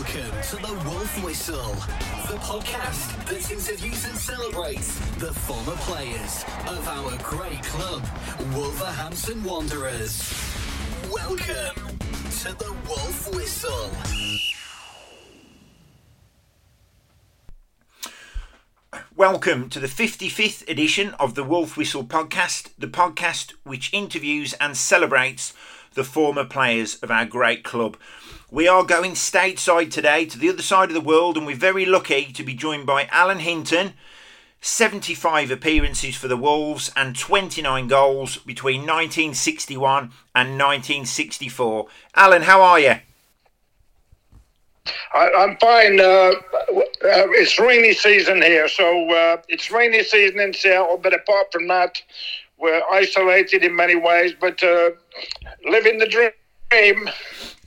Welcome to the Wolf Whistle, the podcast that interviews and celebrates the former players of our great club, Wolverhampton Wanderers. Welcome to the Wolf Whistle. Welcome to the 55th edition of the Wolf Whistle podcast, the podcast which interviews and celebrates the former players of our great club. We are going stateside today to the other side of the world, and we're very lucky to be joined by Alan Hinton. 75 appearances for the Wolves and 29 goals between 1961 and 1964. Alan, how are you? I, I'm fine. Uh, uh, it's rainy season here, so uh, it's rainy season in Seattle. But apart from that, we're isolated in many ways, but uh, living the dream.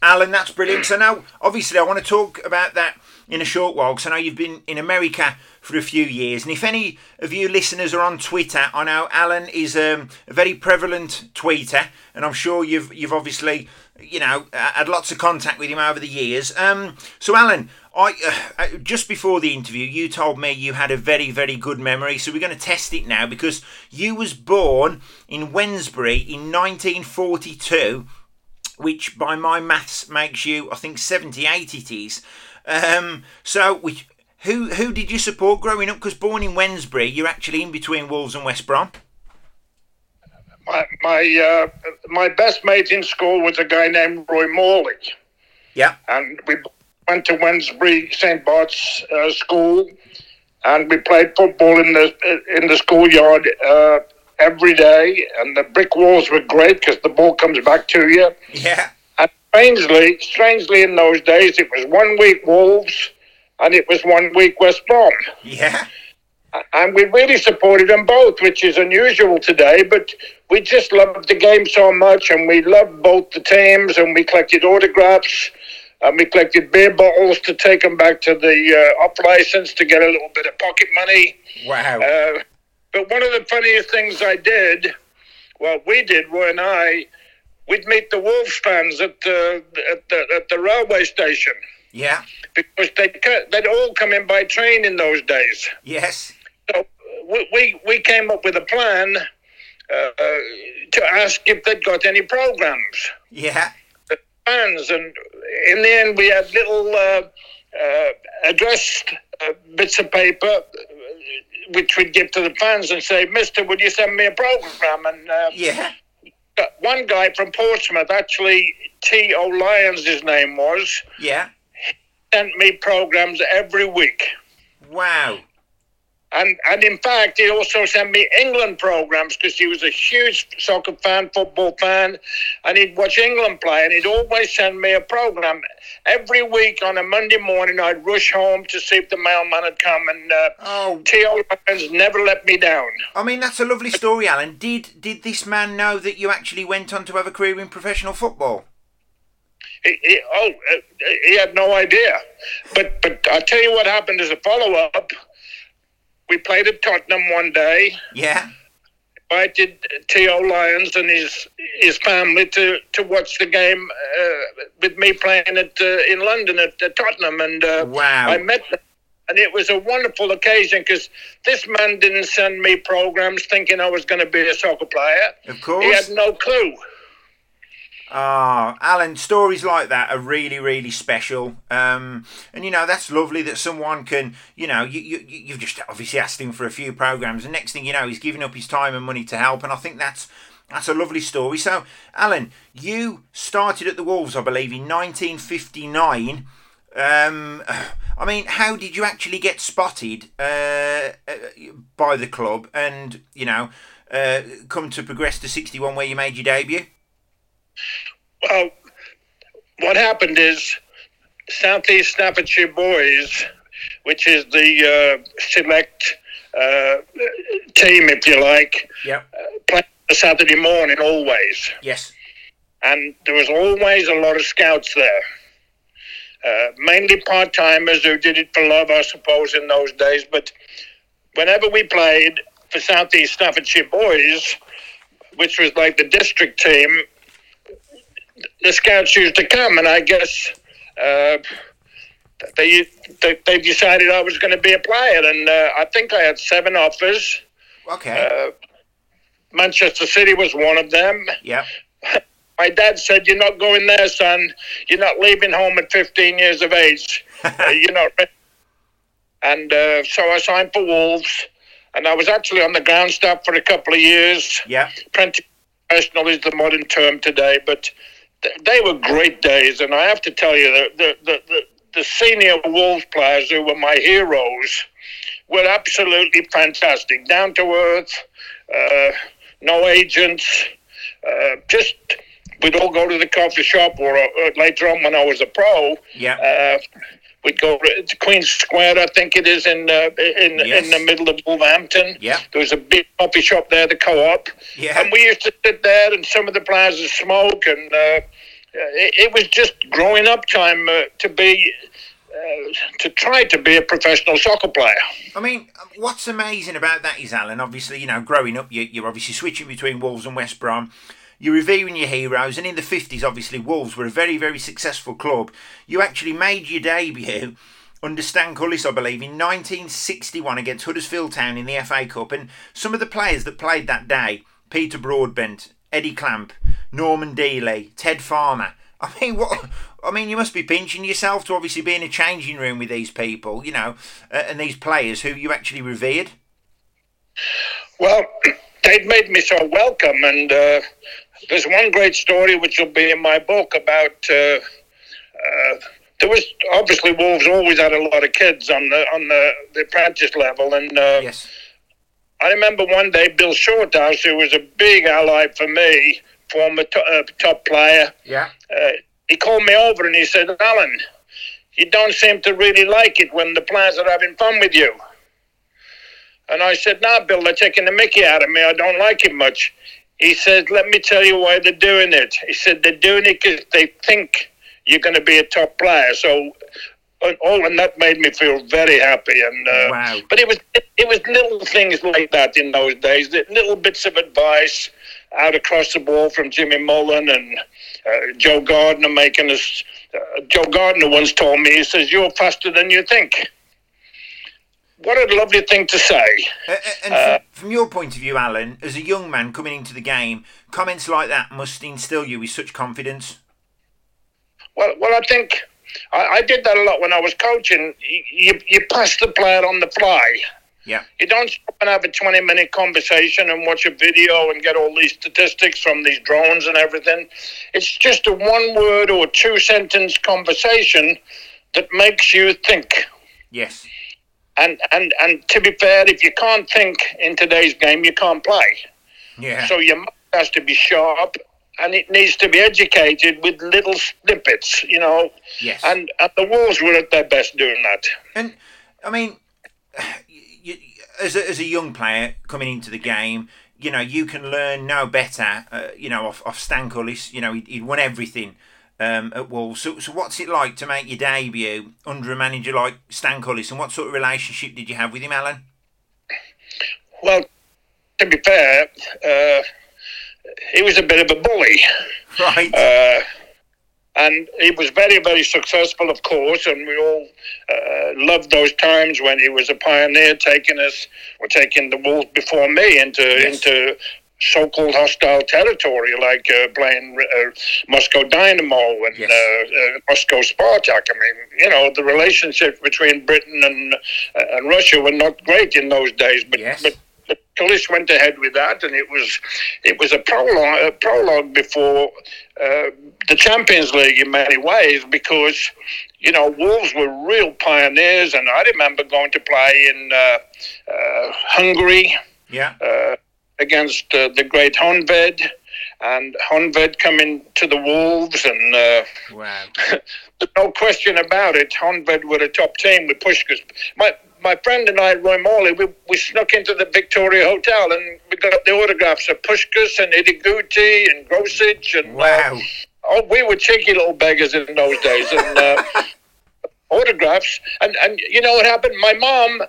Alan, that's brilliant. So now, obviously, I want to talk about that in a short while because I know you've been in America for a few years. And if any of you listeners are on Twitter, I know Alan is um, a very prevalent tweeter, and I'm sure you've you've obviously you know had lots of contact with him over the years. Um, so, Alan. I uh, just before the interview, you told me you had a very, very good memory. So we're going to test it now because you was born in Wednesbury in 1942, which by my maths makes you, I think, 78 it is. Um, so, which, who who did you support growing up? Because born in Wednesbury, you're actually in between Wolves and West Brom. My my, uh, my best mate in school was a guy named Roy Morley, Yeah. and we went to Wednesbury St. Bart's uh, School, and we played football in the in the schoolyard uh, every day. And the brick walls were great because the ball comes back to you. Yeah. And strangely, strangely, in those days, it was one week Wolves, and it was one week West Brom. Yeah. And we really supported them both, which is unusual today. But we just loved the game so much, and we loved both the teams, and we collected autographs, and we collected beer bottles to take them back to the uh, off license to get a little bit of pocket money. Wow. Uh, but one of the funniest things I did, well, we did, Roy and I, we'd meet the Wolves fans at the at the, at the railway station yeah. because they'd, they'd all come in by train in those days. Yes. We, we, we came up with a plan uh, to ask if they'd got any programs, Yeah. fans, and in the end we had little uh, uh, addressed uh, bits of paper uh, which we'd give to the fans and say, "Mister, would you send me a program?" And uh, Yeah. one guy from Portsmouth, actually T. O. Lyons, his name was, Yeah. sent me programs every week. Wow. And, and in fact, he also sent me England programs because he was a huge soccer fan, football fan, and he'd watch England play. And he'd always send me a program every week on a Monday morning. I'd rush home to see if the mailman had come, and uh, Oh, T.O. Lyons never let me down. I mean that's a lovely story, Alan. Did did this man know that you actually went on to have a career in professional football? He, he, oh, uh, he had no idea. But but I'll tell you what happened as a follow up. We played at Tottenham one day. Yeah. invited T.O. Lyons and his his family to, to watch the game uh, with me playing at uh, in London at, at Tottenham, and uh, Wow. I met them. And it was a wonderful occasion because this man didn't send me programs thinking I was going to be a soccer player. Of course, He had no clue. Ah, Alan, stories like that are really, really special. Um, and you know that's lovely that someone can, you know, you, you you've just obviously asked him for a few programs, and next thing you know, he's giving up his time and money to help. And I think that's that's a lovely story. So, Alan, you started at the Wolves, I believe, in 1959. Um, I mean, how did you actually get spotted uh, uh, by the club, and you know, uh, come to progress to 61 where you made your debut? Well, what happened is Southeast Staffordshire Boys, which is the uh, select uh, team, if you like, Yep. played on Saturday morning always. Yes. and there was always a lot of scouts there. Uh, mainly part timers who did it for love, I suppose, in those days. But whenever we played for Southeast Staffordshire Boys, which was like the district team, the scouts used to come, and I guess uh, they they, they decided I was going to be a player, and uh, I think I had seven offers. Okay. Uh, Manchester City was one of them. yeah. My dad said, "You're not going there, son. You're not leaving home at 15 years of age. Uh, you're not." ready." And uh, so I signed for Wolves, and I was actually on the ground staff for a couple of years. Yeah. Apprentice professional is the modern term today, but they were great days. And I have to tell you, the, the, the, the, the senior Wolves players who were my heroes were absolutely fantastic. Down to earth, uh, no agents, uh, just we'd all go to the coffee shop or, uh later on when I was a pro. Yeah. Uh, we'd go to Queen's Square, I think it is in uh, in Yes. in the middle of Wolverhampton. Yeah. There was a big coffee shop there, the Co-op. Yeah. And we used to sit there, and some of the players would smoke, and uh, it, it was just growing up time uh, to be. Uh, to try to be a professional soccer player. I mean, what's amazing about that is, Alan, obviously, you know, growing up, you, you're obviously switching between Wolves and West Brom. You're revering your heroes, and in the 50s, obviously, Wolves were a very, very successful club. You actually made your debut under Stan Cullis, I believe, in 1961 against Huddersfield Town in the FA Cup. And some of the players that played that day Peter Broadbent, Eddie Clamp, Norman Deeley, Ted Farmer. I mean, what? I mean, you must be pinching yourself to obviously be in a changing room with these people, you know, uh, and these players who you actually revered. Well, they'd made me so welcome, and uh, there's one great story which will be in my book about. Uh, uh, there was obviously Wolves always had a lot of kids on the on the, the apprentice level, and uh, Yes. I remember one day Bill Shorthouse, who was a big ally for me, former to, uh, top player. Yeah. Uh, he called me over and he said, "Alan, you don't seem to really like it when the players are having fun with you." And I said, "Nah, Bill, they're taking the Mickey out of me. I don't like it much." He said, "Let me tell you why they're doing it." He said, "They're doing it because they think you're going to be a top player." So, and all and that made me feel very happy. And uh, Wow. but it was it was little things like that in those days, little bits of advice out across the ball from Jimmy Mullen and uh, Joe Gardiner making us. Uh, Joe Gardiner once told me, he says, "You're faster than you think." What a lovely thing to say. Uh, uh, and from, from your point of view, Alan, as a young man coming into the game, comments like that must instill you with such confidence. Well, well, I think I, I did that a lot when I was coaching. You, you, you pass the player on the fly. Yeah. You don't stop and have a 20 minute conversation and watch a video and get all these statistics from these drones and everything. It's just a one word or two sentence conversation that makes you think. Yes. And, and, and to be fair, if you can't think in today's game, you can't play. Yeah. So your mind has to be sharp and it needs to be educated with little snippets, you know. yes. And, and the Wolves were at their best doing that. And I mean, you, as a, as a young player coming into the game, you know you can learn no better. Uh, you know, off, off Stan Cullis, you know he, he'd won everything um, at Wolves. So, so what's it like to make your debut under a manager like Stan Cullis, and what sort of relationship did you have with him, Alan? Well, to be fair, uh, he was a bit of a bully. Right. Uh, and he was very, very successful, of course, and we all uh, loved those times when he was a pioneer, taking us or taking the Wolves before me into Yes. into so-called hostile territory, like uh, playing uh, Moscow Dynamo and Yes. uh, uh, Moscow Spartak. I mean, you know, the relationship between Britain and uh, and Russia were not great in those days, but Yes. but. but Cullis went ahead with that, and it was it was a prologue, a prologue before uh, the Champions League in many ways because you know Wolves were real pioneers, and I remember going to play in uh, uh, Hungary yeah. Uh, against uh, the great Honved, and Honved coming to the Wolves, and uh, Wow. there's no question about it. Honved were a top team with Puskas. My my friend and I, Roy Morley, we, we snuck into the Victoria Hotel and we got the autographs of Puskas and Hidegkuti and Grosics and uh, Wow. oh, we were cheeky little beggars in those days and uh, autographs. And and you know what happened? My mom,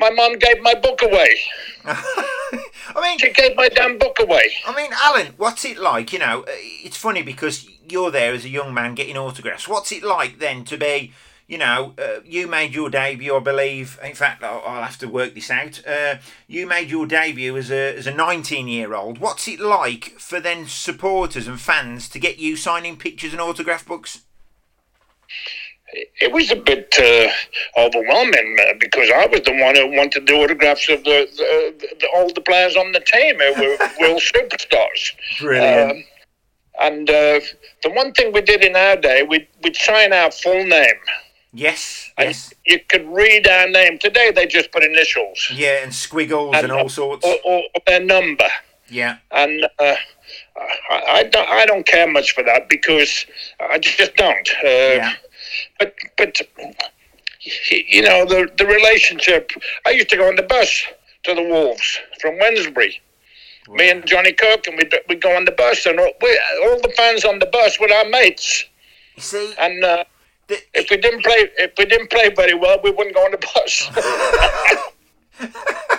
my mum gave my book away. I mean, She gave my damn book away. I mean, Alan, what's it like? You know, it's funny because you're there as a young man getting autographs. What's it like then to be, you know, uh, you made your debut, I believe. In fact, I'll, I'll have to work this out. Uh, you made your debut as a as a 19 year old. What's it like for then supporters and fans to get you signing pictures and autograph books? It was a bit uh, overwhelming uh, because I was the one who wanted the autographs of the, the, the all the players on the team who were real superstars. Brilliant. Um, and uh, the one thing we did in our day, we'd, we'd sign our full name. Yes, and yes. You could read our name. Today they just put initials. Yeah, and squiggles and, and all sorts. Or, or, or, their number. Yeah. And uh, I, I, don't, I don't care much for that because I just don't. Uh, yeah. But, but you know, the, the relationship. I used to go on the bus to the Wolves from Wednesbury. Wow. Me and Johnny Cook, and we'd, we'd go on the bus, and all, we, all the fans on the bus were our mates. You see? And. Uh, if we didn't play, if we didn't play very well, we wouldn't go on the bus.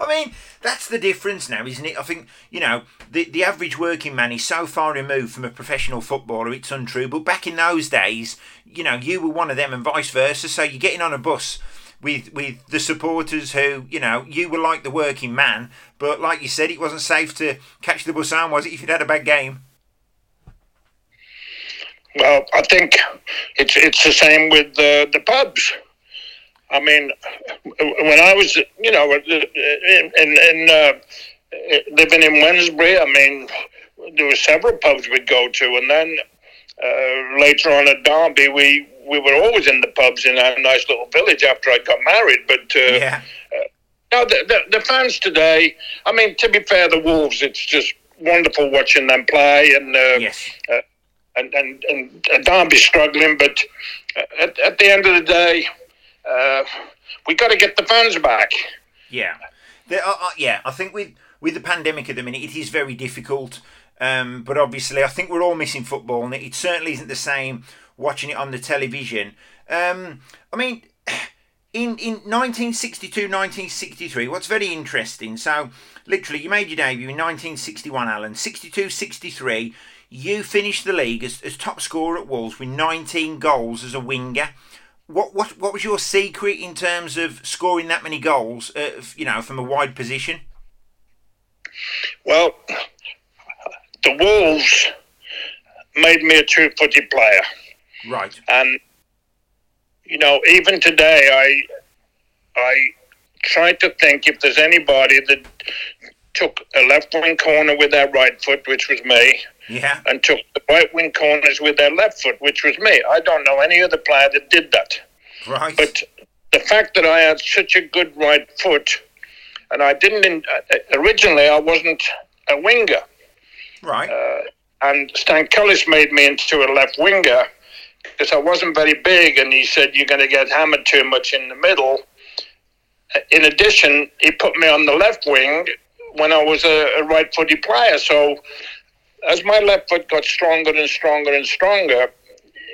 I mean, that's the difference now, isn't it? I think you know the the average working man is so far removed from a professional footballer. It's untrue. But back in those days, you know, you were one of them, and vice versa. So you're getting on a bus with with the supporters who you know you were like the working man, but like you said, it wasn't safe to catch the bus on, was it? If you'd had a bad game. Well, I think it's it's the same with the the pubs. I mean, when I was, you know, in, in uh, living in Wednesbury, I mean, there were several pubs we'd go to, and then uh, later on at Derby, we we were always in the pubs in our nice little village after I got married. But uh, yeah. Uh, now the, the, the fans today, I mean, to be fair, the Wolves, it's just wonderful watching them play, and uh, yes and and and Derby's struggling, but at, at the end of the day, uh, we got to get the fans back. Yeah, uh, uh, yeah. I think with with the pandemic at the minute, it is very difficult. Um, but obviously, I think we're all missing football, and it certainly isn't the same watching it on the television. Um, I mean, in in 1962, 1963, what's very interesting. So, literally, you made your debut in 1961, Alan. 62, 63 you finished the league as, as top scorer at Wolves with 19 goals as a winger. What what what was your secret in terms of scoring that many goals? Uh, you know, from a wide position. Well, the Wolves made me a two-footed player. Right. And you know, even today, I I try to think if there's anybody that took a left wing corner with their right foot, which was me, yeah. And took the right wing corners with their left foot, which was me. I don't know any other player that did that. Right. But the fact that I had such a good right foot, and I didn't, uh, originally, I wasn't a winger. Right. Uh, and Stan Cullis made me into a left winger because I wasn't very big, and he said, You're going to get hammered too much in the middle. In addition, he put me on the left wing when I was a, a right footed player. So as my left foot got stronger and stronger and stronger,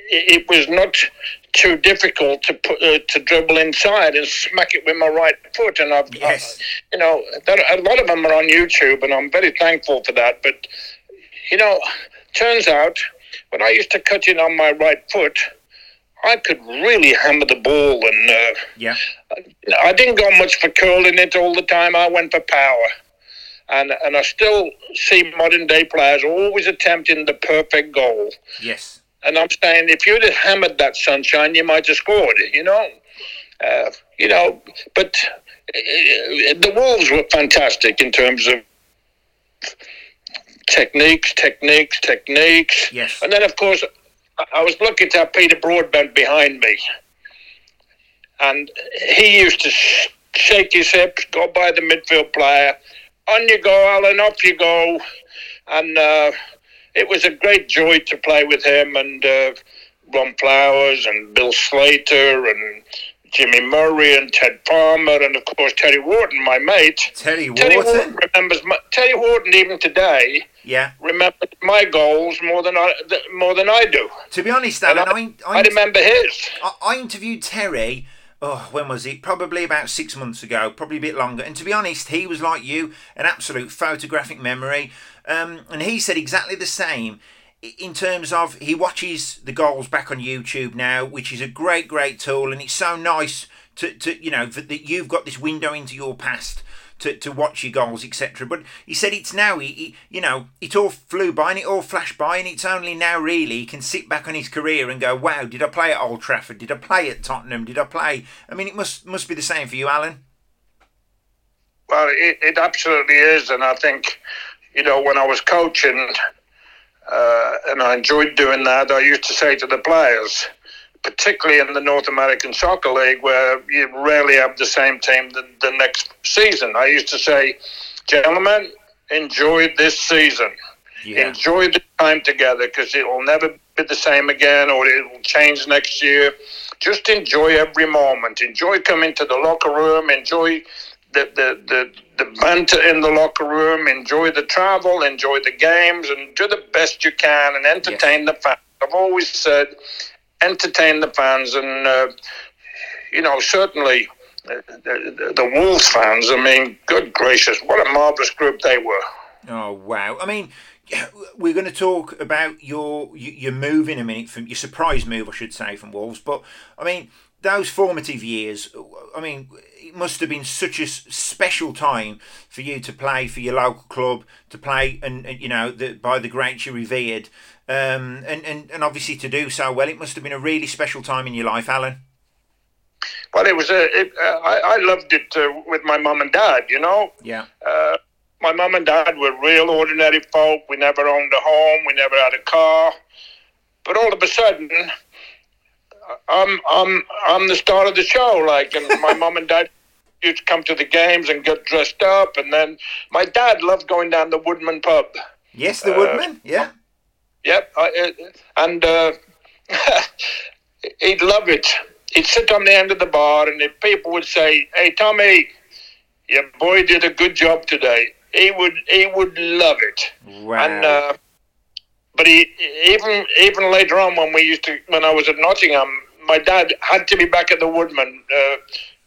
it, was not too difficult to put uh, to dribble inside and smack it with my right foot. And I've, yes. I, you know, that, a lot of them are on YouTube, and I'm very thankful for that. But you know, turns out when I used to cut in on my right foot. I could really hammer the ball, and uh, yeah, I didn't go much for curling it all the time. I went for power. And, and I still see modern day players always attempting the perfect goal. Yes. And I'm saying if you'd have hammered that sunshine, you might have scored it, you know? Uh, you know, but uh, the Wolves were fantastic in terms of techniques, techniques, techniques. Yes. And then, of course, I was lucky to have Peter Broadbent behind me. And he used to shake his hips, go by the midfield player, on you go, Alan, off you go. And uh, it was a great joy to play with him and uh, Ron Flowers and Bill Slater and Jimmy Murray and Ted Palmer and of course Terry Wharton, my mate. Terry Wharton. Terry Wharton remembers my, Terry Wharton even today. Yeah. Remembers my goals more than I more than I do. To be honest, Alan, I, I, I, remember his. I, I interviewed Terry oh, when was it? Probably about six months ago, probably a bit longer. And to be honest, he was like you, an absolute photographic memory. Um, and he said exactly the same. in terms of he watches the goals back on YouTube now, which is a great, great tool, and it's so nice to, to you know that, that you've got this window into your past to, to watch your goals, etc. But he said it's now, he, he, you know, it all flew by and it all flashed by, and it's only now really he can sit back on his career and go, wow, did I play at Old Trafford? Did I play at Tottenham? Did I play? I mean, it must must be the same for you, Alan. Well, it, it absolutely is, and I think, you know, when I was coaching, uh, and I enjoyed doing that, I used to say to the players, particularly in the North American Soccer League, where you rarely have the same team the, the next season. I used to say, gentlemen, enjoy this season. Yeah. Enjoy the time together because it will never be the same again or it will change next year. Just enjoy every moment. Enjoy coming to the locker room. Enjoy the, the, the, the banter in the locker room. Enjoy the travel. Enjoy the games and do the best you can and entertain yes. the fans. I've always said entertain the fans, and uh, you know certainly uh, the, the, Wolves fans. I mean, good gracious, what a marvelous group they were. Oh wow! I mean, we're going to talk about your your move in a minute from your surprise move, I should say, from Wolves. But I mean, those formative years. I mean, it must have been such a special time for you to play for your local club, to play and, and you know the, by the greats you revered. Um, and, and, and obviously to do so well, it must have been a really special time in your life, Alan. Well, it was a. It, uh, I, I loved it uh, with my mum and dad. You know. Yeah. Uh, my mum and dad were real ordinary folk. We never owned a home. We never had a car. But all of a sudden, I'm I'm I'm the star of the show. Like, and my mum and dad used to come to the games and get dressed up, and then my dad loved going down the Woodman pub. Yes, the Woodman. Yeah. Yep, I, uh, and uh, he'd love it. He'd sit on the end of the bar, and if people would say, "Hey, Tommy, your boy did a good job today," he would he would love it. Wow. And uh, but he even even later on when we used to when I was at Nottingham, my dad had to be back at the Woodman uh,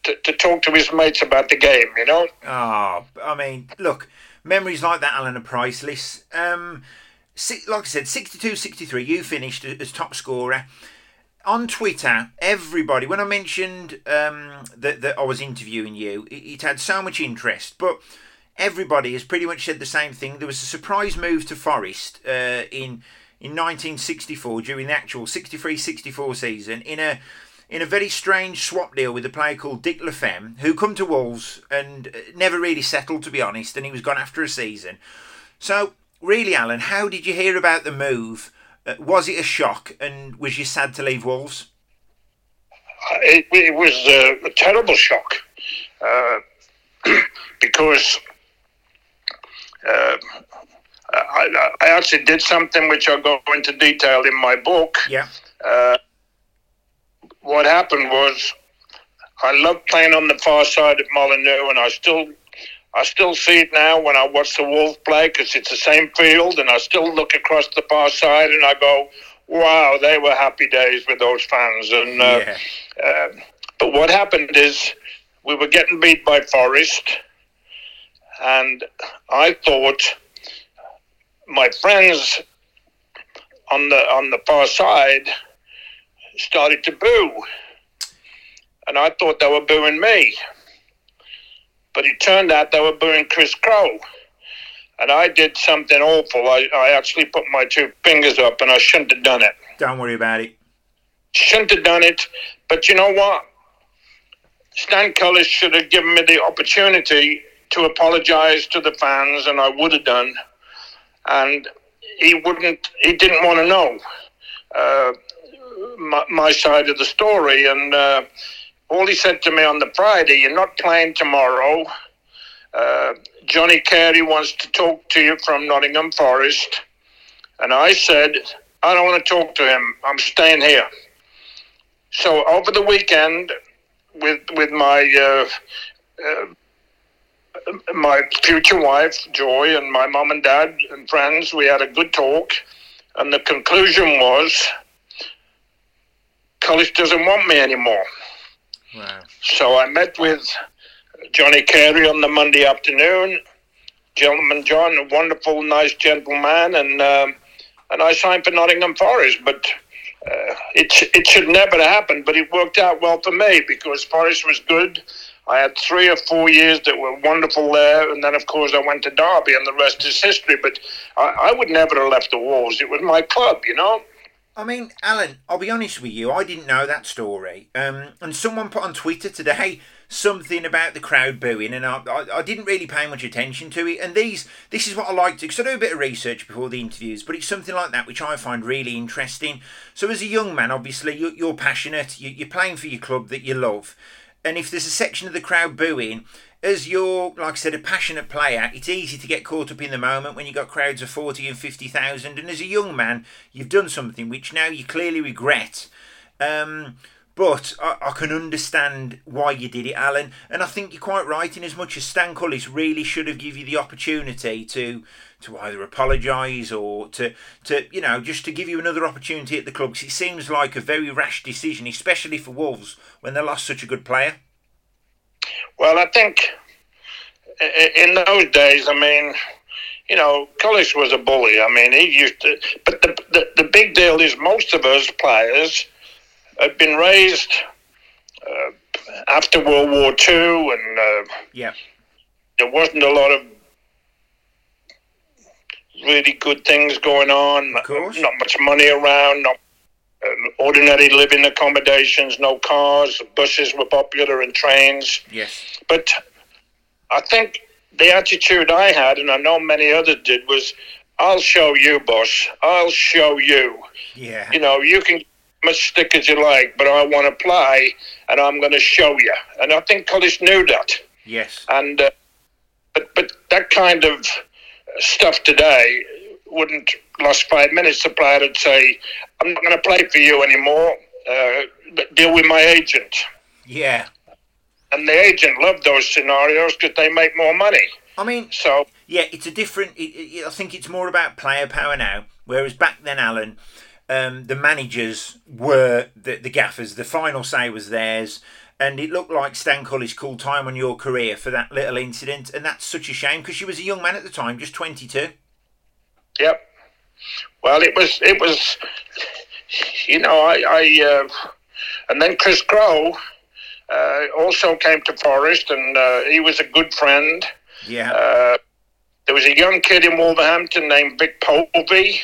to to talk to his mates about the game. You know. Oh, I mean, look, memories like that, Alan, are priceless. Um, like I said, 62 63, you finished as top scorer. On Twitter, everybody, when I mentioned um, that, that I was interviewing you, it, it had so much interest, but everybody has pretty much said the same thing. There was a surprise move to Forest uh, in in 1964 during the actual 63-64 season in a in a very strange swap deal with a player called Dick Le Flem, who come to Wolves and uh, never really settled, to be honest, and he was gone after a season. So really, Alan, how did you hear about the move? Uh, was it a shock, and was you sad to leave Wolves? Uh, it, it was a, a, terrible shock uh, because uh, I, I, actually did something which I'll go into detail in my book. Yeah. Uh, what happened was I loved playing on the far side of Molineux, and I still I still see it now when I watch the Wolves play because it's the same field, and I still look across the far side and I go, "Wow, they were happy days with those fans." And uh, yeah. uh, but what happened is we were getting beat by Forest, and I thought my friends on the on the far side started to boo, and I thought they were booing me. But it turned out they were booing Chris Crowe. And I did something awful. I, I actually put my two fingers up and I shouldn't have done it. Don't worry about it. Shouldn't have done it. But you know what? Stan Cullis should have given me the opportunity to apologise to the fans, and I would have done. And he wouldn't, he didn't want to know uh, my, my, side of the story. And uh, all he said to me on the Friday, You're not playing tomorrow. Uh, Johnny Carey wants to talk to you from Nottingham Forest. And I said, I don't want to talk to him. I'm staying here. So over the weekend, with with my uh, uh, my future wife Joy and my mom and dad and friends, we had a good talk, and the conclusion was, Cullis doesn't want me anymore. So I met with Johnny Carey on the Monday afternoon. Gentleman John, a wonderful, nice gentleman, and um, and I signed for Nottingham Forest. But uh, it it should never happen. But it worked out well for me because Forest was good. I had three or four years that were wonderful there, and then of course I went to Derby, and the rest is history. But I, I would never have left the Wolves. It was my club, you know. I mean, Alan, I'll be honest with you, I didn't know that story. Um, and someone put on Twitter today something about the crowd booing, and I, I, I didn't really pay much attention to it. And these, this is what I like to, because I do a bit of research before the interviews, but it's something like that which I find really interesting. So, as a young man, obviously, you're, you're passionate, you, you're playing for your club that you love. And if there's a section of the crowd booing, as you're, like I said, a passionate player, it's easy to get caught up in the moment when you've got crowds of 40 and 50,000. And as a young man, you've done something which now you clearly regret. Um, but I, I, can understand why you did it, Alan. And I think you're quite right in as much as Stan Cullis really should have given you the opportunity to to either apologise or to, to, you know, just to give you another opportunity at the club. Because it seems like a very rash decision, especially for Wolves when they lost such a good player. Well, I think in those days, I mean, you know, Cullis was a bully. I mean, he used to. But the, the, the big deal is most of us players had been raised uh, after World War II, and uh, yeah, there wasn't a lot of really good things going on. Not much money around. Not uh, ordinary living accommodations. No cars. Buses were popular and trains. Yes, but I think the attitude I had, and I know many others did, was I'll show you, boss. I'll show you. Yeah. You know, you can much stick as you like, but I want to play, and I'm going to show you. And I think Cullis knew that. Yes. And uh, but but that kind of stuff today wouldn't last five minutes. The player would say, "I'm not going to play for you anymore. Uh, deal with my agent." Yeah and the agent loved those scenarios because they make more money. I mean, so yeah, it's a different. It, it, I think it's more about player power now. Whereas back then, Alan, um, the managers were the, the gaffers. The final say was theirs, and it looked like Stan Cullis called time on your career for that little incident, and that's such a shame because she was a young man at the time, just twenty two. Yep. Well, it was it was, you know, I, I uh, and then Chris Crowe uh, also came to Forest, and uh, he was a good friend. Yeah. Uh, there was a young kid in Wolverhampton named Vic Povey,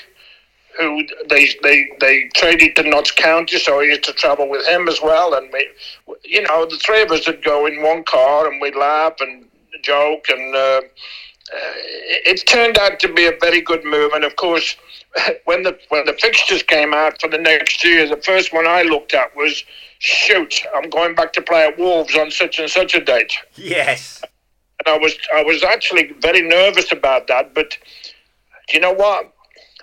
who they they they traded to Notts County, so I used to travel with him as well. And we, you know, the three of us would go in one car, and we'd laugh and joke, and uh, Uh, it turned out to be a very good move. And of course, when the when the fixtures came out for the next year, the first one I looked at was shoot, I'm going back to play at Wolves on such and such a date. Yes. And I was I was actually very nervous about that, but you know what?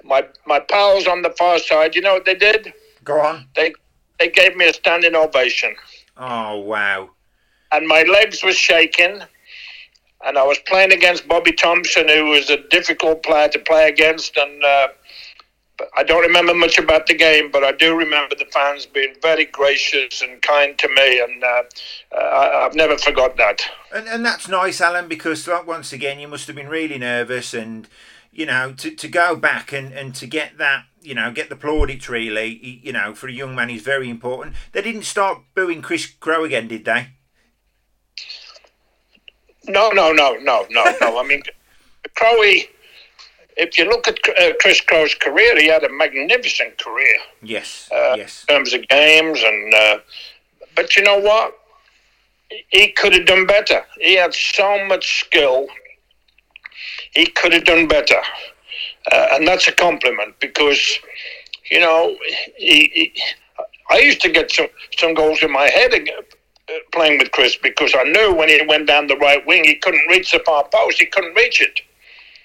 My my pals on the far side, you know what they did? Go on. They they gave me a standing ovation. Oh wow. And my legs were shaking and I was playing against Bobby Thomson, who was a difficult player to play against, and uh, I don't remember much about the game, but I do remember the fans being very gracious and kind to me, and uh, uh, I've never forgot that. And, and that's nice, Alan, because once again, you must have been really nervous, and you know, to, to go back and, and to get that, you know, get the plaudits really, you know, for a young man is very important. They didn't start booing Chris Crowe again, did they? No, no, no, no, no, no. I mean, Crowe if you look at uh, Chris Crowe's career, he had a magnificent career. Yes, uh, yes. In terms of games, and uh, but you know what? He could have done better. He had so much skill. He could have done better, uh, and that's a compliment because you know he, he, I used to get some some goals in my head playing with Chris because I knew when he went down the right wing, he couldn't reach the far post. He couldn't reach it.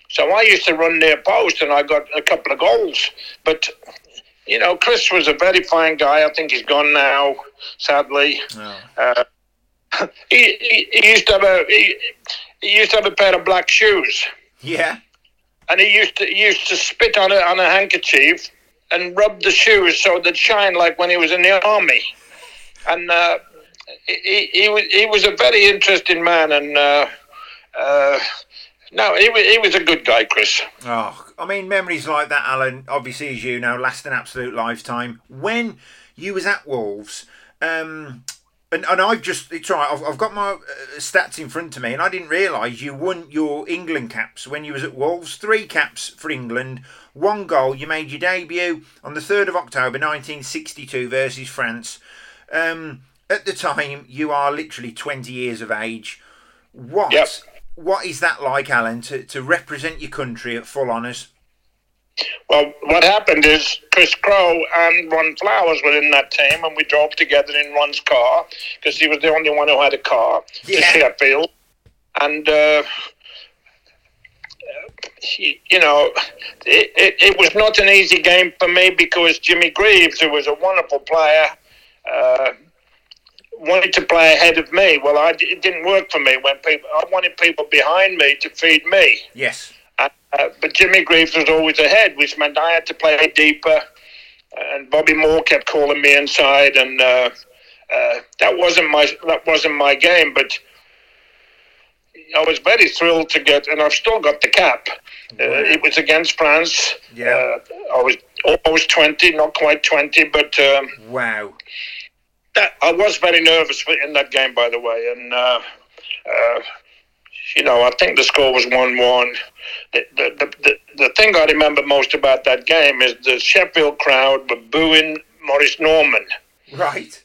So I used to run near post, and I got a couple of goals. But you know, Chris was a very fine guy. I think he's gone now, sadly. Oh. Uh, he, he, he, used to have a he, he used to have a pair of black shoes. Yeah. And he used to he used to spit on a on a handkerchief and rub the shoes so they'd shine like when he was in the army. And uh, he, he, was he was a very interesting man, and uh, uh, no, he was, he was a good guy, Chris. Oh, I mean, memories like that, Alan, obviously, as you know, last an absolute lifetime. When you was at Wolves, um, and, and I've just, it's right, I've, I've got my uh, stats in front of me, and I didn't realise you won your England caps when you was at Wolves. Three caps for England, one goal. You made your debut on the 3rd of October 1962 versus France. Um, at the time, you are literally 20 years of age. What? Yep. What is that like, Alan, to, to represent your country at full honours? Well, what happened is Chris Crowe and Ron Flowers were in that team, and we drove together in Ron's car because he was the only one who had a car to Yeah. Sheffield. And, uh, you know, it, it, it was not an easy game for me because Jimmy Greaves, who was a wonderful player, uh, wanted to play ahead of me. Well, I, it didn't work for me when people. I wanted people behind me to feed me. Yes. Uh, uh, but Jimmy Greaves was always ahead, which meant I had to play deeper. And Bobby Moore kept calling me inside, and uh, uh, that wasn't my that wasn't my game. But I was very thrilled to get, and I've still got the cap. Uh, it was against France. Yeah. Uh, I was almost twenty, not quite twenty, but um, Wow. That, I was very nervous in that game, by the way, and uh, uh, you know I think the score was one-one. The, the, the, the, thing I remember most about that game is the Sheffield crowd were booing Maurice Norman Right.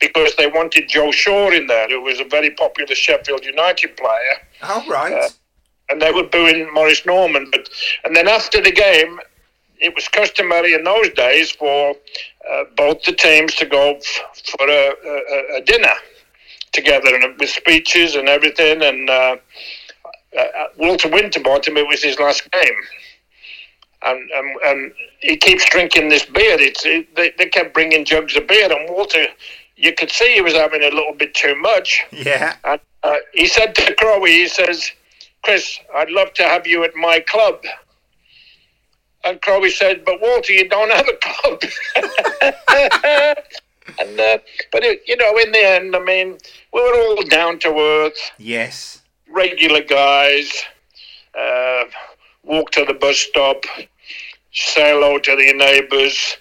because they wanted Joe Shaw in there, who was a very popular Sheffield United player, All right. Uh, and they were booing Maurice Norman. But and then after the game, it was customary in those days for uh, both the teams to go f- for a, a, a dinner together and with speeches and everything. And uh, uh, Walter Winterbottom, it was his last game. And, and, and he keeps drinking this beer. It's, it, they, they kept bringing jugs of beer, and Walter, you could see he was having a little bit too much. yeah. And uh, he said to Crowe, he says, Chris, I'd love to have you at my club. And Crowe said, but Walter, you don't have a club. and uh, but it, you know, in the end, I mean, we were all down to earth, Yes. regular guys. Uh, walk to the bus stop, say hello to the neighbours,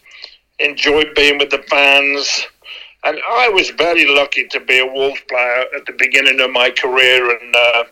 enjoy being with the fans. And I was very lucky to be a Wolves player at the beginning of my career, and uh,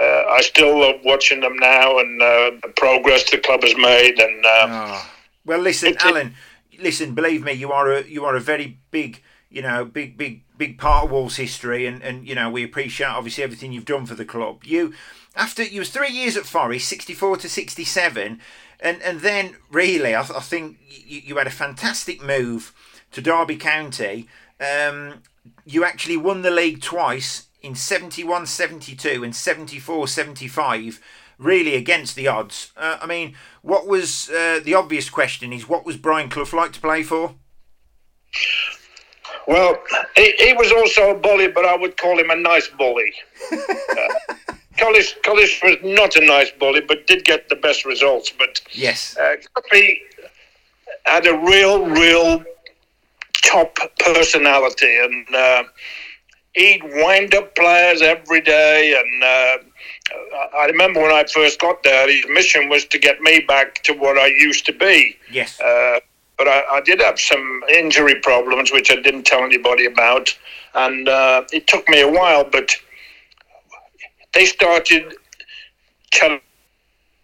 uh, I still love watching them now and uh, the progress the club has made. And uh, Oh. Well, listen, It- it- Alan. Listen, believe me, you are a you are a very big, you know, big big big part of Wolves history, and and you know we appreciate obviously everything you've done for the club. You after you was three years at Forest, sixty four to sixty seven, and and then really, I, I think you, you had a fantastic move to Derby County. Um, you actually won the league twice in 71 72 and 74 75 really against the odds uh, i mean what was uh, the obvious question is what was brian clough like to play for well, he, he was also a bully, but I would call him a nice bully. uh, Cullis was not a nice bully, but did get the best results. But yes uh, had a real, real top personality, and uh, he'd wind up players every day. And uh, I remember when I first got there, his mission was to get me back to what I used to be. yes Uh, but I, I did have some injury problems, which I didn't tell anybody about, and uh, it took me a while. But they started telling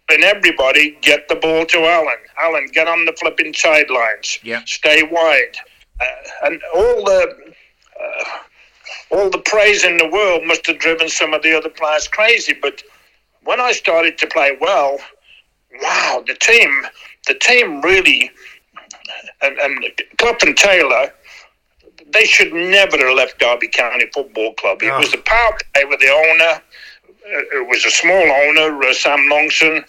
everybody, "Get the ball to Alan. Alan, get on the flipping sidelines. Yeah. Stay wide." Uh, and all the uh, all the praise in the world must have driven some of the other players crazy. But when I started to play well, wow, the team, the team really, and, and Clough and Taylor, they should never have left Derby County Football Club. It was the power play with the owner. Uh, It was a small owner, uh, Sam Longson,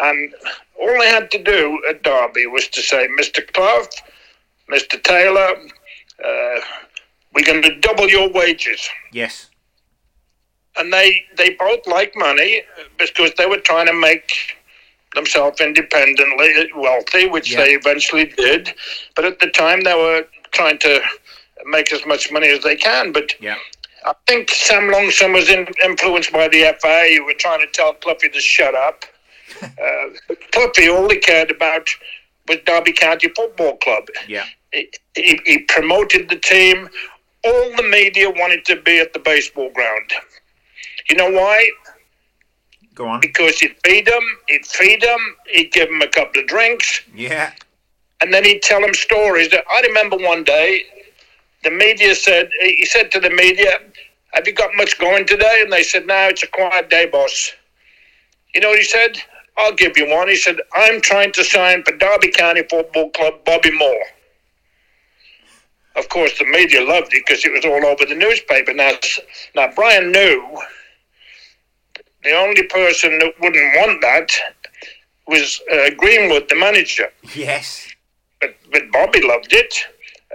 and all they had to do at Derby was to say, Mr. Clough, Mr. Taylor, uh, we're going to double your wages yes and they they both like money because they were trying to make themselves independently wealthy, which Yeah. they eventually did. But at the time, they were trying to make as much money as they can. But yeah I think Sam Longson was in, influenced by the FA, who were trying to tell Cloughie to shut up. uh, Puppy, all he cared about was Derby County Football Club. Yeah. He, he, he promoted the team. All the media wanted to be at the baseball ground. You know why? Go on. Because he'd feed them, he'd feed them, he'd give them a couple of drinks, Yeah. and then he'd tell them stories. That I remember one day, the media said, he said to the media, Have you got much going today? And they said, No, it's a quiet day, boss. You know what he said? I'll give you one. He said, I'm trying to sign for Derby County Football Club Bobby Moore. Of course, the media loved it because it was all over the newspaper. Now, now Brian knew the only person that wouldn't want that was uh, Greenwood, the manager. Yes. But, but Bobby loved it.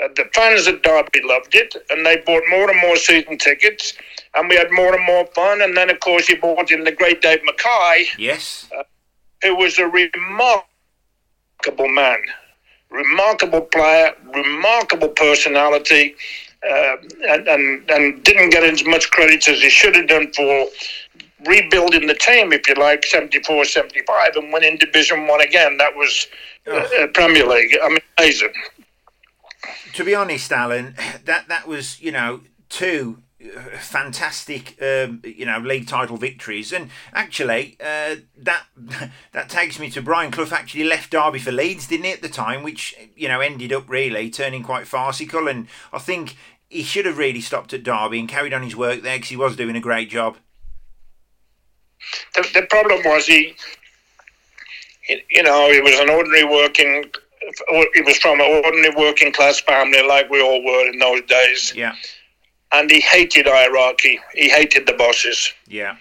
Uh, the fans at Derby loved it, and they bought more and more season tickets, and we had more and more fun. And then, of course, you brought in the great Dave Mackay, Yes. who was a remarkable man, remarkable player, remarkable personality, uh, and, and, and didn't get as much credit as he should have done for rebuilding the team, if you like, 74 75, and winning Division 1 again. That was uh, uh, Premier League. I mean, amazing. to be honest, Alan, that that was you know two fantastic um, you know league title victories, and actually uh, that that takes me to Brian Clough actually left Derby for Leeds, didn't he at the time, which you know ended up really turning quite farcical, and I think he should have really stopped at Derby and carried on his work there because he was doing a great job. The, the problem was he, you know, he was an ordinary working, he was from an ordinary working class family like we all were in those days. Yeah, And he hated hierarchy. He hated the bosses. yeah,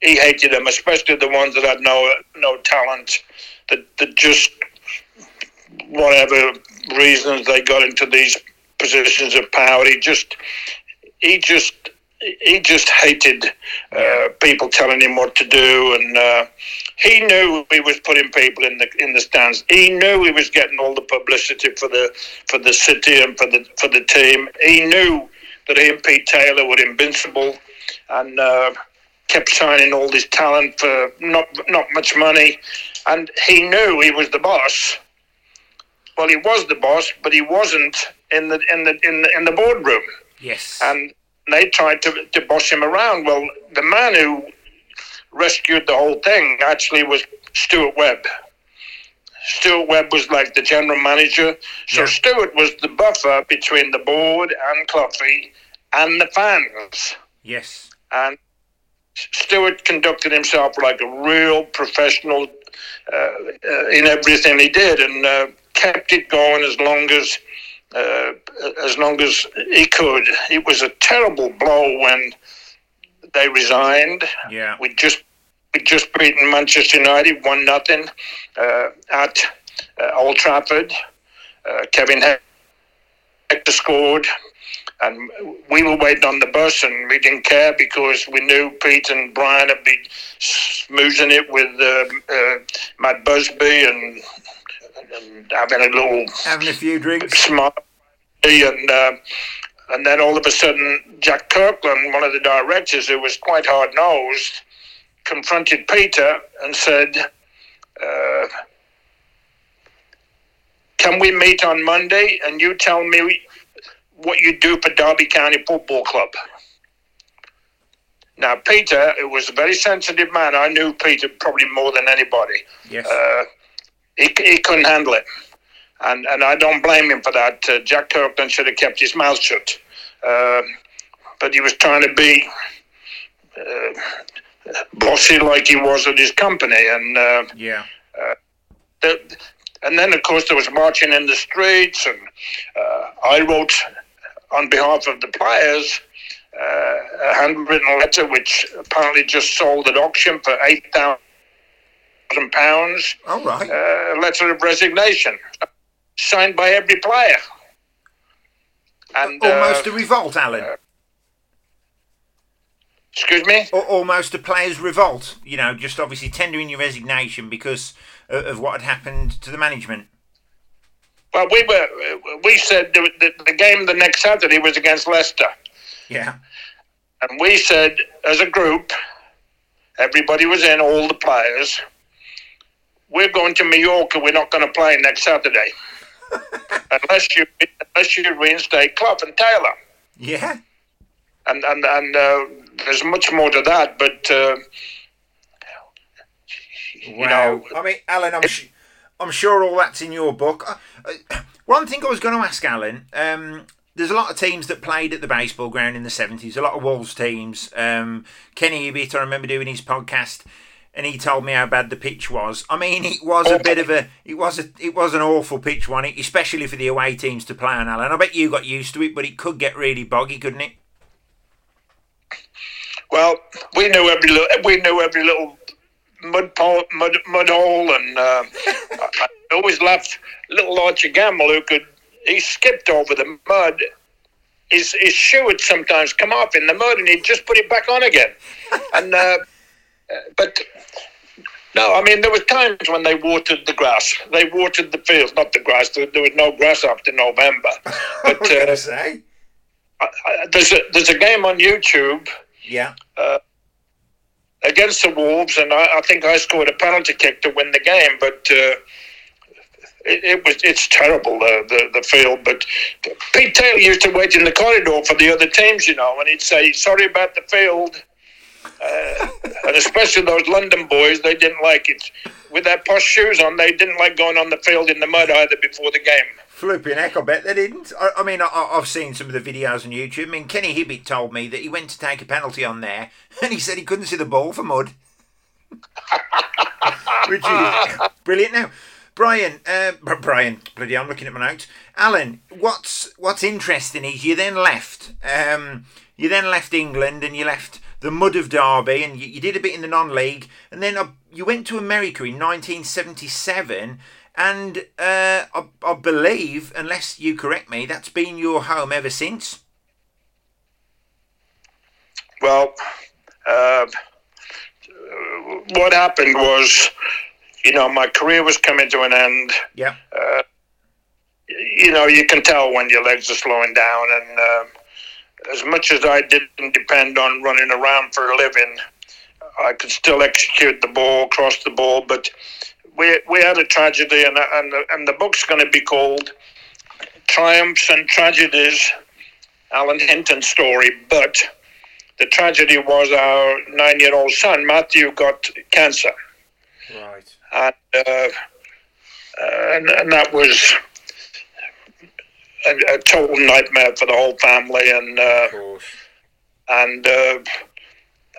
He hated them, especially the ones that had no no talent, that, that just, whatever reasons they got into these positions of power, he just, he just, he just hated uh, people telling him what to do, and uh, he knew he was putting people in the in the stands. He knew he was getting all the publicity for the for the city and for the for the team. He knew that he and Pete Taylor were invincible, and uh, kept signing all this talent for not not much money, and he knew he was the boss. Well, he was the boss, but he wasn't in the in the in the, in the boardroom yes, and they tried to, to boss him around. Well, the man who rescued the whole thing actually was Stuart Webb. Stuart Webb was like the general manager. So Yeah. Stuart was the buffer between the board and Cloughie and the fans. yes, And Stuart conducted himself like a real professional uh, uh, in everything he did and uh, kept it going as long as uh, as long as he could. It was a terrible blow when they resigned. yeah, We just just beaten Manchester United one nothing uh, at uh, Old Trafford. Uh, Kevin Hector scored, and we were waiting on the bus, and we didn't care because we knew Pete and Brian had been smoozing it with uh, uh, Matt Busby and, and having a little having a few drinks. smart and uh, and then all of a sudden Jack Kirkland, one of the directors who was quite hard nosed, confronted Peter and said, uh, "Can we meet on Monday and you tell me what you do for Derby County Football Club?" Now Peter, who was a very sensitive man, I knew Peter probably more than anybody Yes, uh, he, he couldn't handle it. And, and I don't blame him for that. Uh, Jack Kirkland should have kept his mouth shut. Uh, but he was trying to be uh, bossy like he was at his company. And, uh, yeah, the, and then, of course, there was marching in the streets. And uh, I wrote on behalf of the players uh, a handwritten letter which apparently just sold at auction for £8,000. all right. uh, letter of resignation signed by every player. And Almost uh, a revolt, Alan. Excuse me. Al- almost a player's revolt. You know, just obviously tendering your resignation because of, of what had happened to the management. Well, we were we said the, the, the game the next Saturday was against Leicester, Yeah, and we said as a group, everybody was in, all the players. we're going to Mallorca. We're not going to play next Saturday unless you unless you reinstate Clough and Taylor. Yeah. And and and uh, there's much more to that, but uh, wow. know, I mean, Alan, I'm sh- I'm sure all that's in your book. Uh, uh, one thing I was going to ask Alan. Um, there's a lot of teams that played at the baseball ground in the 70s, a lot of Wolves teams. Um, Kenny Hibbitt, I remember doing his podcast and he told me how bad the pitch was. I mean, it was a bit of a, it was a, it was an awful pitch one, especially for the away teams to play on. Alan, I bet you got used to it, but it could get really boggy, couldn't it? Well, we knew every little, we knew every little mud mud, mud hole, and uh, I always laughed. Little Archie Gemmill, who could, he skipped over the mud. His his shoe would sometimes come off in the mud, and he'd just put it back on again. And uh, but no, I mean, there were times when they watered the grass. They watered the fields, not the grass. There, there was no grass after November. But uh? I, I, there's a there's a game on YouTube. Yeah. Uh, against the Wolves, and I, I, think I scored a penalty kick to win the game. But uh, it, was it's terrible the, the the field. But Pete Taylor used to wait in the corridor for the other teams, you know, and he'd say, "Sorry about the field." Uh, and especially those London boys, they didn't like it. With their posh shoes on, they didn't like going on the field in the mud either before the game. Flipping heck, I bet they didn't. I, I mean, I, have seen some of the videos on YouTube. I mean, Kenny Hibbitt told me that he went to take a penalty on there and he said he couldn't see the ball for mud. Which is brilliant. Now, Brian, uh, Brian, bloody, I'm looking at my notes. Alan, what's what's interesting is you then left. Um, you then left England and you left the mud of Derby, and you, you did a bit in the non-league, and then uh, you went to America in 1977, and uh, I, I, believe, unless you correct me, that's been your home ever since. Well, uh, what happened was, you know, my career was coming to an end. Yeah. Uh, you know, you can tell when your legs are slowing down, and uh, as much as I didn't depend on running around for a living, I could still execute the ball, cross the ball. But we we had a tragedy, and and and the book's going to be called "Triumphs and Tragedies." Alan Hinton story, but the tragedy was our nine-year-old son Matthew got cancer. Right. And, uh, and, and that was a, a, total nightmare for the whole family, and uh, and uh,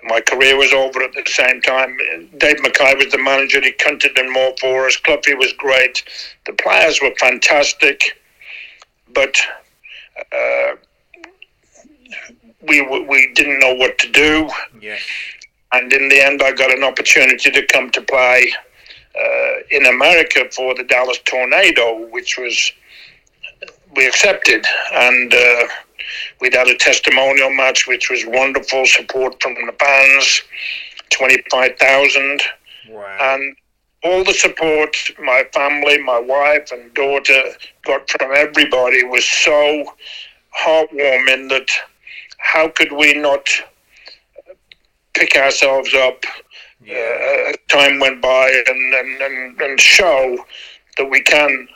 my career was over at the same time. Dave Mackay was the manager; he punted and more for us. Cloughie was great. The players were fantastic, but. Uh, we we didn't know what to do, yeah. and in the end, I got an opportunity to come to play uh, in America for the Dallas Tornado, which was we accepted, and uh, we'd had a testimonial match, which was wonderful support from the fans, twenty five thousand, wow. and all the support my family, my wife, and daughter got from everybody was so heartwarming that how could we not pick ourselves up? Yeah. Uh, time went by and, and, and, and show that we can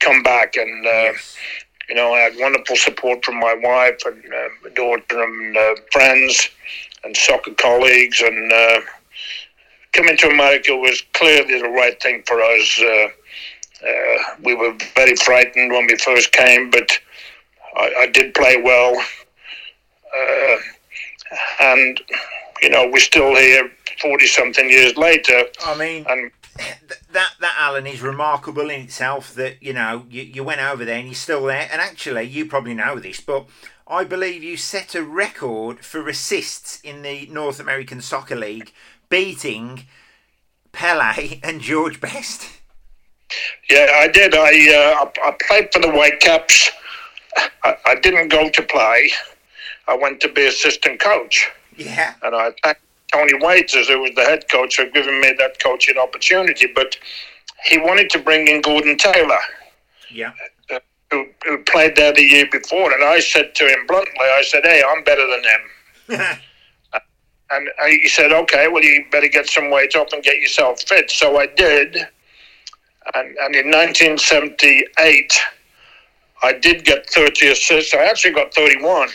come back. And uh, yes. You know, I had wonderful support from my wife and uh, daughter and uh, friends and soccer colleagues. And uh, coming to America was clearly the right thing for us. Uh, uh, we were very frightened when we first came, but I, I did play well. and you know, we're still here 40 something years later. I mean, and that that Alan is remarkable in itself. That you know you, you went over there and you're still there. And actually, you probably know this, but I believe you set a record for assists in the North American Soccer League, beating Pele and George Best. Yeah, I did. I uh, I played for the Whitecaps. I, I didn't go to play. I went to be assistant coach. Yeah. And I Tony Waiters, who was the head coach, had given me that coaching opportunity. But he wanted to bring in Gordon Taylor. Yeah. Uh, who, who, played there the year before. And I said to him bluntly, I said, hey, I'm better than him. and he said, "Okay, well, you better get some weight off and get yourself fit." So I did, and, and in 1978, I did get 30 assists. I actually got 31,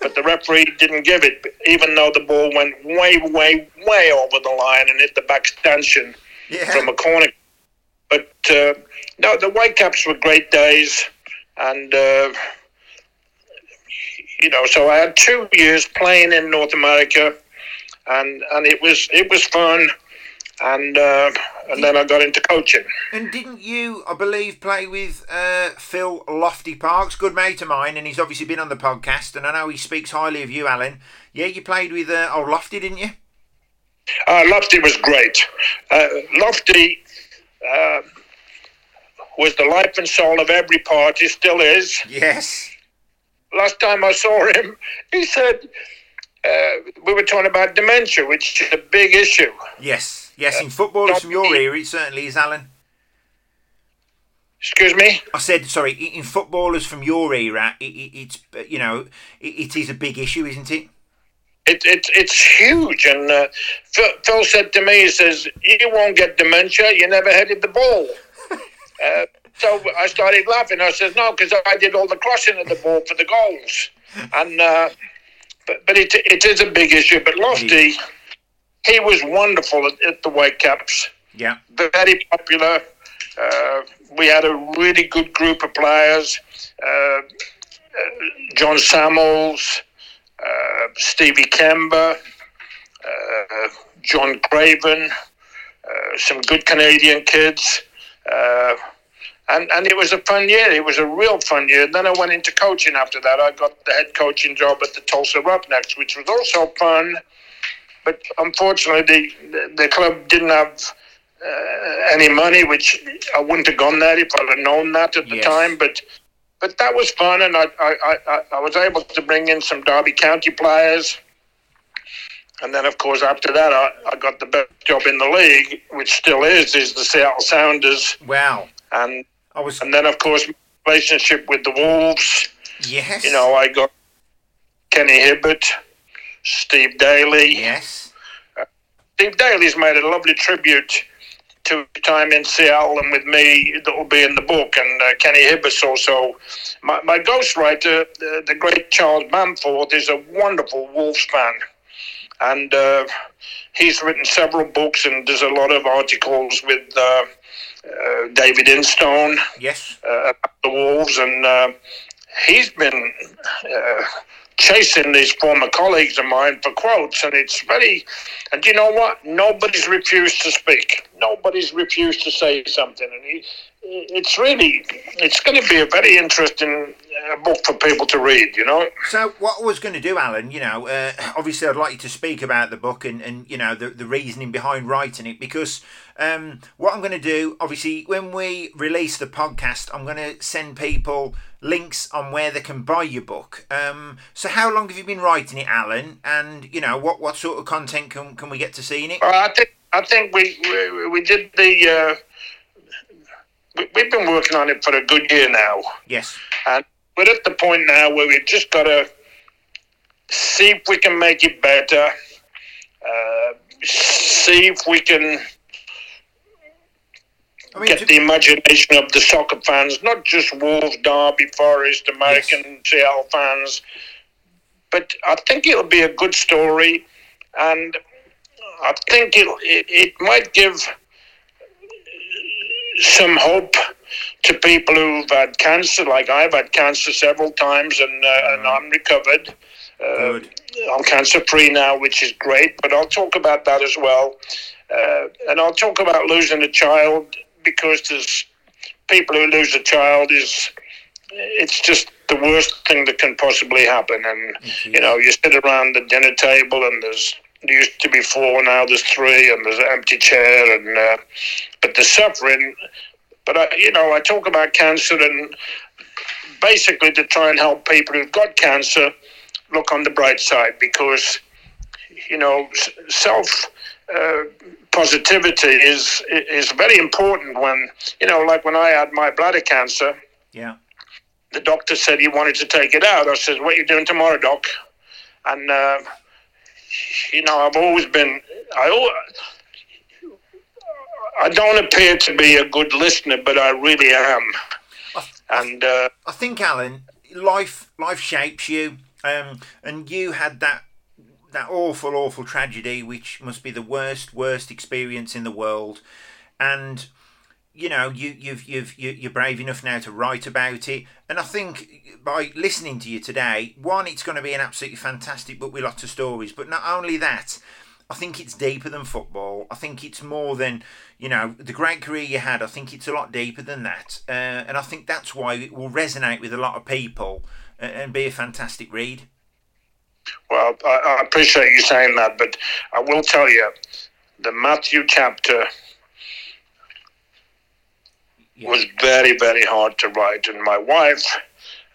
but the referee didn't give it, even though the ball went way, way, way over the line and hit the back stanchion Yeah. from a corner. But uh, no, the Whitecaps were great days, and uh, you know, so I had two years playing in North America, and and it was it was fun, and uh, and then I got into coaching. And didn't you, I believe, play with uh, Phil Lofty Parkes, good mate of mine, and he's obviously been on the podcast, and I know he speaks highly of you, Alan. Yeah, you played with uh, old Lofty, didn't you? Uh, Lofty was great. Uh, Lofty uh, was the life and soul of every party, still is. Yes. Last time I saw him, he said uh, we were talking about dementia, which is a big issue. Yes. Yes, in footballers from your era, it certainly is, Alan. Excuse me. I said, sorry, in footballers from your era, it, it, it's, uh, you know, it, it is a big issue, isn't it? It, it, it's huge. And uh, Phil, Phil said to me, he says, You won't get dementia. You never headed the ball. uh, so I started laughing. I said, No, because I did all the crossing of the ball for the goals. And uh, But, but it, it is a big issue. But Lofty, he was wonderful at, at the Whitecaps. Yeah. Very popular. Uh, we had a really good group of players. Uh, John Samuels, uh, Stevie Kember, uh, John Craven, uh, some good Canadian kids. Uh, and, and it was a fun year. It was a real fun year. Then I went into coaching after that. I got the head coaching job at the Tulsa Roughnecks, which was also fun. But unfortunately, the, the club didn't have uh, any money, which I wouldn't have gone there if I'd have known that at the Yes. time. But but that was fun, and I, I, I, I- was able to bring in some Derby County players. And then, of course, after that, I, I got the best job in the league, which still is, is the Seattle Sounders. Wow. And I was, and then, of course, relationship with the Wolves. yes. You know, I got Kenny Hibbitt, Steve Daly. Yes. Steve Daly's made a lovely tribute to time in Seattle and with me that will be in the book. And uh, Kenny Hibbitt's also my, my ghostwriter, uh, the great Charles Bamforth, is a wonderful Wolves fan. And uh, he's written several books, and there's a lot of articles with uh, uh, David Instone Yes. uh, about the Wolves, and uh, he's been uh, chasing these former colleagues of mine for quotes, and it's very. And you know what? Nobody's refused to speak. Nobody's refused to say something, and he, it's really. It's going to be a very interesting uh, book for people to read. You know. So what I was going to do, Alan, you know, uh, obviously I'd like you to speak about the book and, and you know the, the reasoning behind writing it because um, what I'm going to do, obviously, when we release the podcast, I'm going to send people links on where they can buy your book. Um, so how long have you been writing it, Alan? And you know what what sort of content can can we get to see in it? Uh, I think I think we we, we did the. Uh, we, we've been working on it for a good year now. Yes. And we're at the point now where we've just got to see if we can make it better, uh, see if we can I mean, get the imagination of the soccer fans, not just Wolves, Derby, Forest, American Seattle fans. But I think it'll be a good story, and I think it, it might give some hope to people who've had cancer, like I've had cancer several times, and uh, and I'm recovered. Uh, I'm cancer free now, which is great. But I'll talk about that as well, uh, and I'll talk about losing a child because there's people who lose a child is it's just the worst thing that can possibly happen. And you know, you sit around the dinner table, and there's there used to be four, now there's three, and there's an empty chair, and uh, but the suffering. But I, you know, I talk about cancer and basically to try and help people who've got cancer look on the bright side because you know self uh, positivity is is very important when you know like when I had my bladder cancer yeah. the doctor said he wanted to take it out I said what are you doing tomorrow doc and uh, you know, I've always been. I I don't appear to be a good listener, but I really am. And uh, I think, Alan, life life shapes you, um, and you had that that awful, awful tragedy, which must be the worst, worst experience in the world, and you know you you've you've you're brave enough now to write about it. And i think by listening to you today one it's going to be an absolutely fantastic book with lots of stories. But not only that i think it's deeper than football. I think it's more than you know the great career you had. I think it's a lot deeper than that. Uh, and i think that's why it will resonate with a lot of people and be a fantastic read well I, I appreciate you saying that but i will tell you the matthew chapter was very, very hard to write. And my wife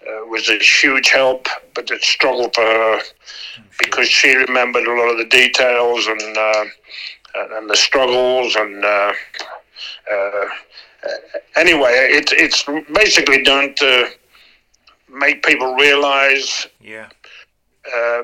uh, was a huge help, but it struggled for her because she remembered a lot of the details and uh, and the struggles and. Uh, uh anyway, it, it's basically done to make people realize yeah. Uh,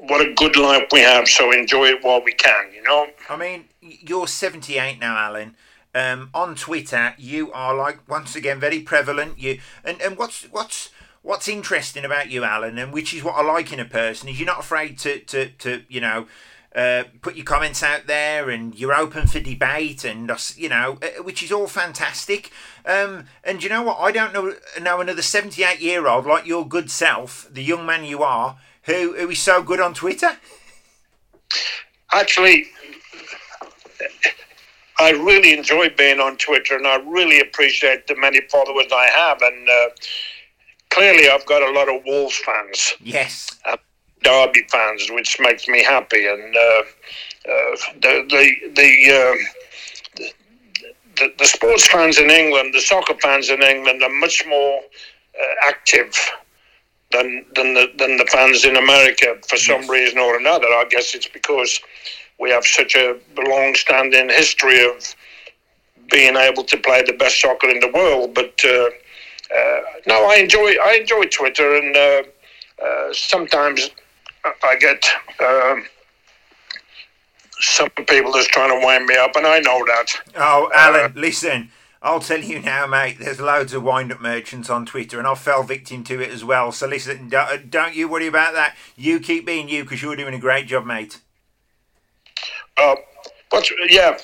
what a good life we have. So enjoy it while we can. You know. I mean, you're 78 now, Alan um, on Twitter, you are like once again very prevalent. You and, and what's what's what's interesting about you, Alan, and which is what I like in a person is you're not afraid to to, to you know. Uh, put your comments out there and you're open for debate and you know uh, which is all fantastic um, and you know what I don't know know another 78 year old like your good self the young man you are who, who is so good on Twitter actually I really enjoy being on Twitter, and I really appreciate the many followers I have. And uh, clearly, I've got a lot of Wolves fans. Yes. Uh, Derby fans, which makes me happy. And uh, uh the the the, um, the, the sports fans in England, the soccer fans in England, are much more uh, active than than the than the fans in America for some yes. reason or another. I guess it's because we have such a long-standing history of being able to play the best soccer in the world. But uh, uh, no, I enjoy I enjoy Twitter, and uh, uh sometimes I get um, some people that's trying to wind me up, and I know that. Oh, Alan, listen. I'll tell you now, mate. There's loads of wind-up merchants on Twitter, and I fell victim to it as well. So listen, don't, don't you worry about that. You keep being you because you're doing a great job, mate. Uh, but yeah,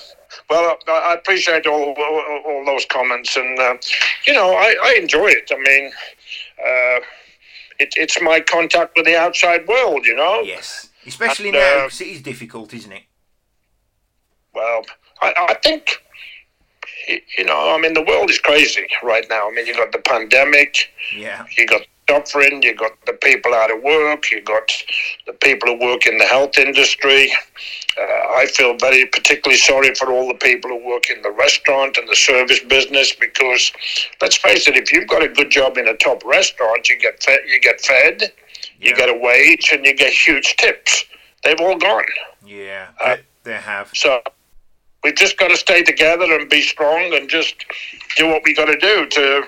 well, I appreciate all all, all those comments, and uh, you know, I, I enjoy it. I mean, uh, it, it's my contact with the outside world. You know. Yes, especially and, now uh, it is difficult, isn't it? Well, I, I think you know, I mean, the world is crazy right now. I mean, you got the pandemic. Yeah. You got suffering. You got the people out of work. You got the people who work in the health industry. Uh, I feel very particularly sorry for all the people who work in the restaurant and the service business because, let's face it, if you've got a good job in a top restaurant, you get fed, you get fed, you get a wage, and you get huge tips. They've all gone. Yeah, uh, they, they have. So we've just got to stay together and be strong and just do what we got to do to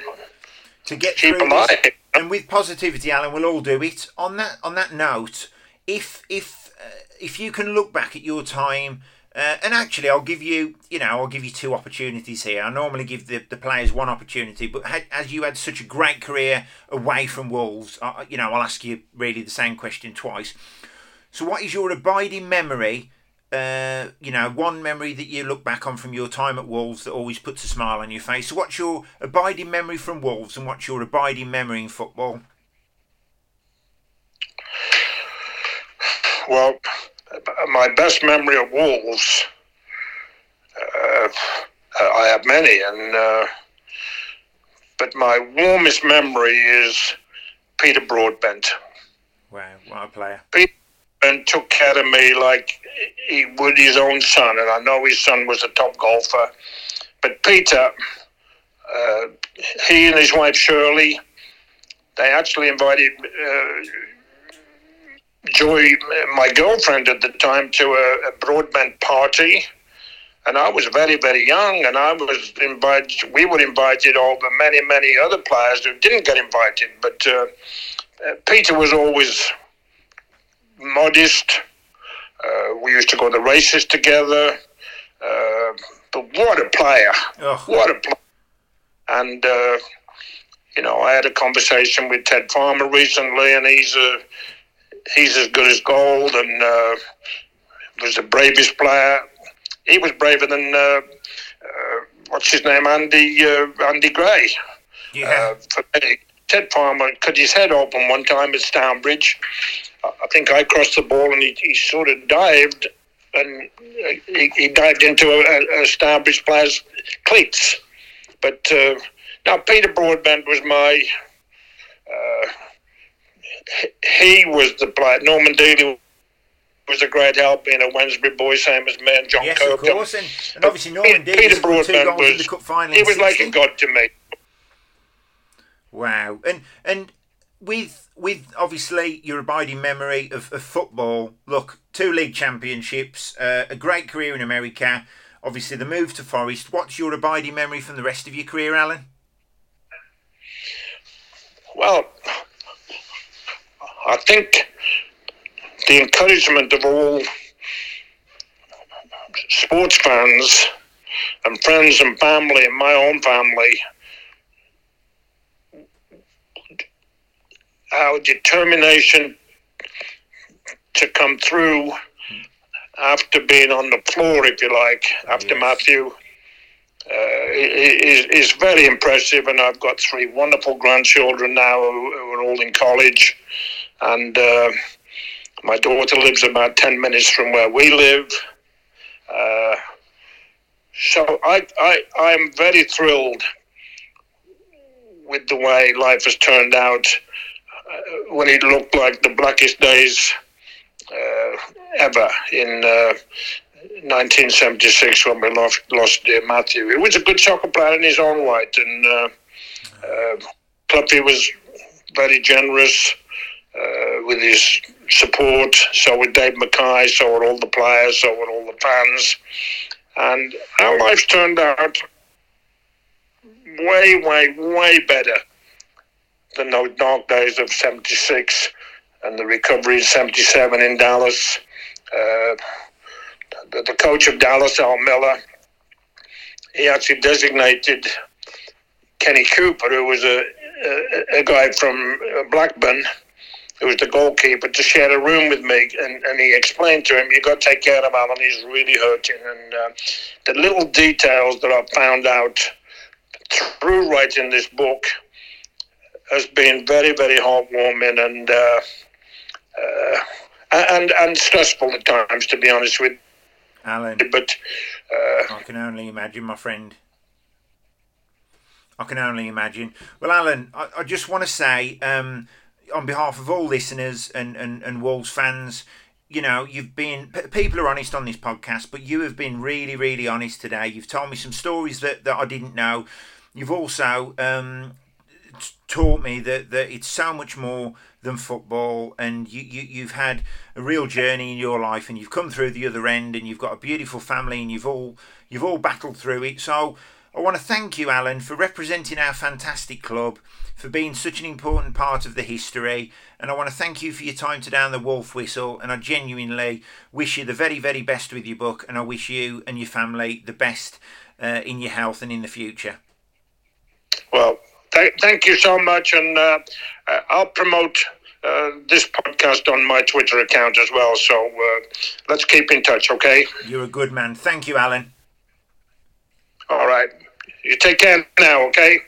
to get keep alive. This and with positivity, Alan, we'll all do it. On that on that note, if if uh, if you can look back at your time. Uh, and actually, I'll give you, you know, I'll give you two opportunities here. I normally give the, the players one opportunity, but had, as you had such a great career away from Wolves, uh, you know, I'll ask you really the same question twice. So, what is your abiding memory uh, you know, one memory that you look back on from your time at Wolves that always puts a smile on your face. So, what's your abiding memory from Wolves, and what's your abiding memory in football? Well, my best memory of Wolves, uh, I have many, and uh, but my warmest memory is Peter Broadbent. Wow, what a player! Peter and took care of me like he would his own son. And I know his son was a top golfer. But Peter, uh, he and his wife Shirley, they actually invited uh, Joy, my girlfriend at the time, to a, a Broadbent party. And I was very, very young, and I was invited. We were invited over many, many other players who didn't get invited. But uh, uh Peter was always modest, Uh, we used to go to races together. Uh, but what a player! Oh. What a player! And uh, you know, I had a conversation with Ted Farmer recently, and he's uh, he's as good as gold, and uh, was the bravest player. He was braver than uh, uh, what's his name, Andy uh, Andy Gray. Yeah. Uh, for me, Ted Farmer cut his head open one time at Stourbridge. I think I crossed the ball and he, he sort of dived and uh, he, he dived into a, a, player's cleats. But uh, now Peter Broadbent was my. Uh, he- was the player. Norman Deeley was a great help being a Wednesbury boy, same as me and John yes, Cope. of course. And, and obviously, Norman Peter Deeley scored two Broadbent goals in was- the cup final. He was like a god to me. Wow, and and with with obviously your abiding memory of, of football. Look, two league championships, uh, a great career in America. Obviously, the move to Forest. What's your abiding memory from the rest of your career, Alan? Well, I think the encouragement of all sports fans and friends and family and my own family, our determination to come through after being on the floor, if you like, after Yes. Matthew, uh, is, is very impressive. And I've got three wonderful grandchildren now who, who are all in college. And uh, my daughter lives about 10 minutes from where we live. Uh, so I, I, I'm very thrilled with the way life has turned out when it looked like the blackest days uh, ever in uh, 1976 when we lost, lost dear Matthew. He was a good soccer player in his own right, and uh, uh, Cloughie was very generous uh, with his support. So were Dave Mackay, so were all the players, so were all the fans. And our lives turned out way, way, way better those dark days of 76 and the recovery in 77 in Dallas. Uh, the, the coach of Dallas, Al Miller, he actually designated Kenny Cooper, who was a, a, a guy from uh, Blackburn, who was the goalkeeper, to share a room with me. And, and he explained to him, you've got to take care of Alan, he's really hurting. And uh, the little details that I found out through writing this book has been very, very heartwarming and uh, uh, and and stressful at times, to be honest with Alan. But uh, I can only imagine, my friend. I can only imagine. Well, Alan, I, I just want to say, um, on behalf of all listeners and, and, and Wolves fans, you know, you've been, p- people are honest on this podcast, but you have been really, really honest today. You've told me some stories that, that I didn't know. You've also um, taught me that, that it's so much more than football and you, you, you've had a real journey in your life and you've come through the other end and you've got a beautiful family and you've all you've all battled through it. So I want to thank you Alan for representing our fantastic club for being such an important part of the history and I want to thank you for your time today on the Wolf Whistle and I genuinely wish you the very very best with your book and I wish you and your family the best uh, in your health and in the future. Well, th- thank you so much, and uh, uh, I'll promote uh, this podcast on my Twitter account as well. So uh, let's keep in touch, okay? you're a good man thank you Alan All right. You take care now, okay?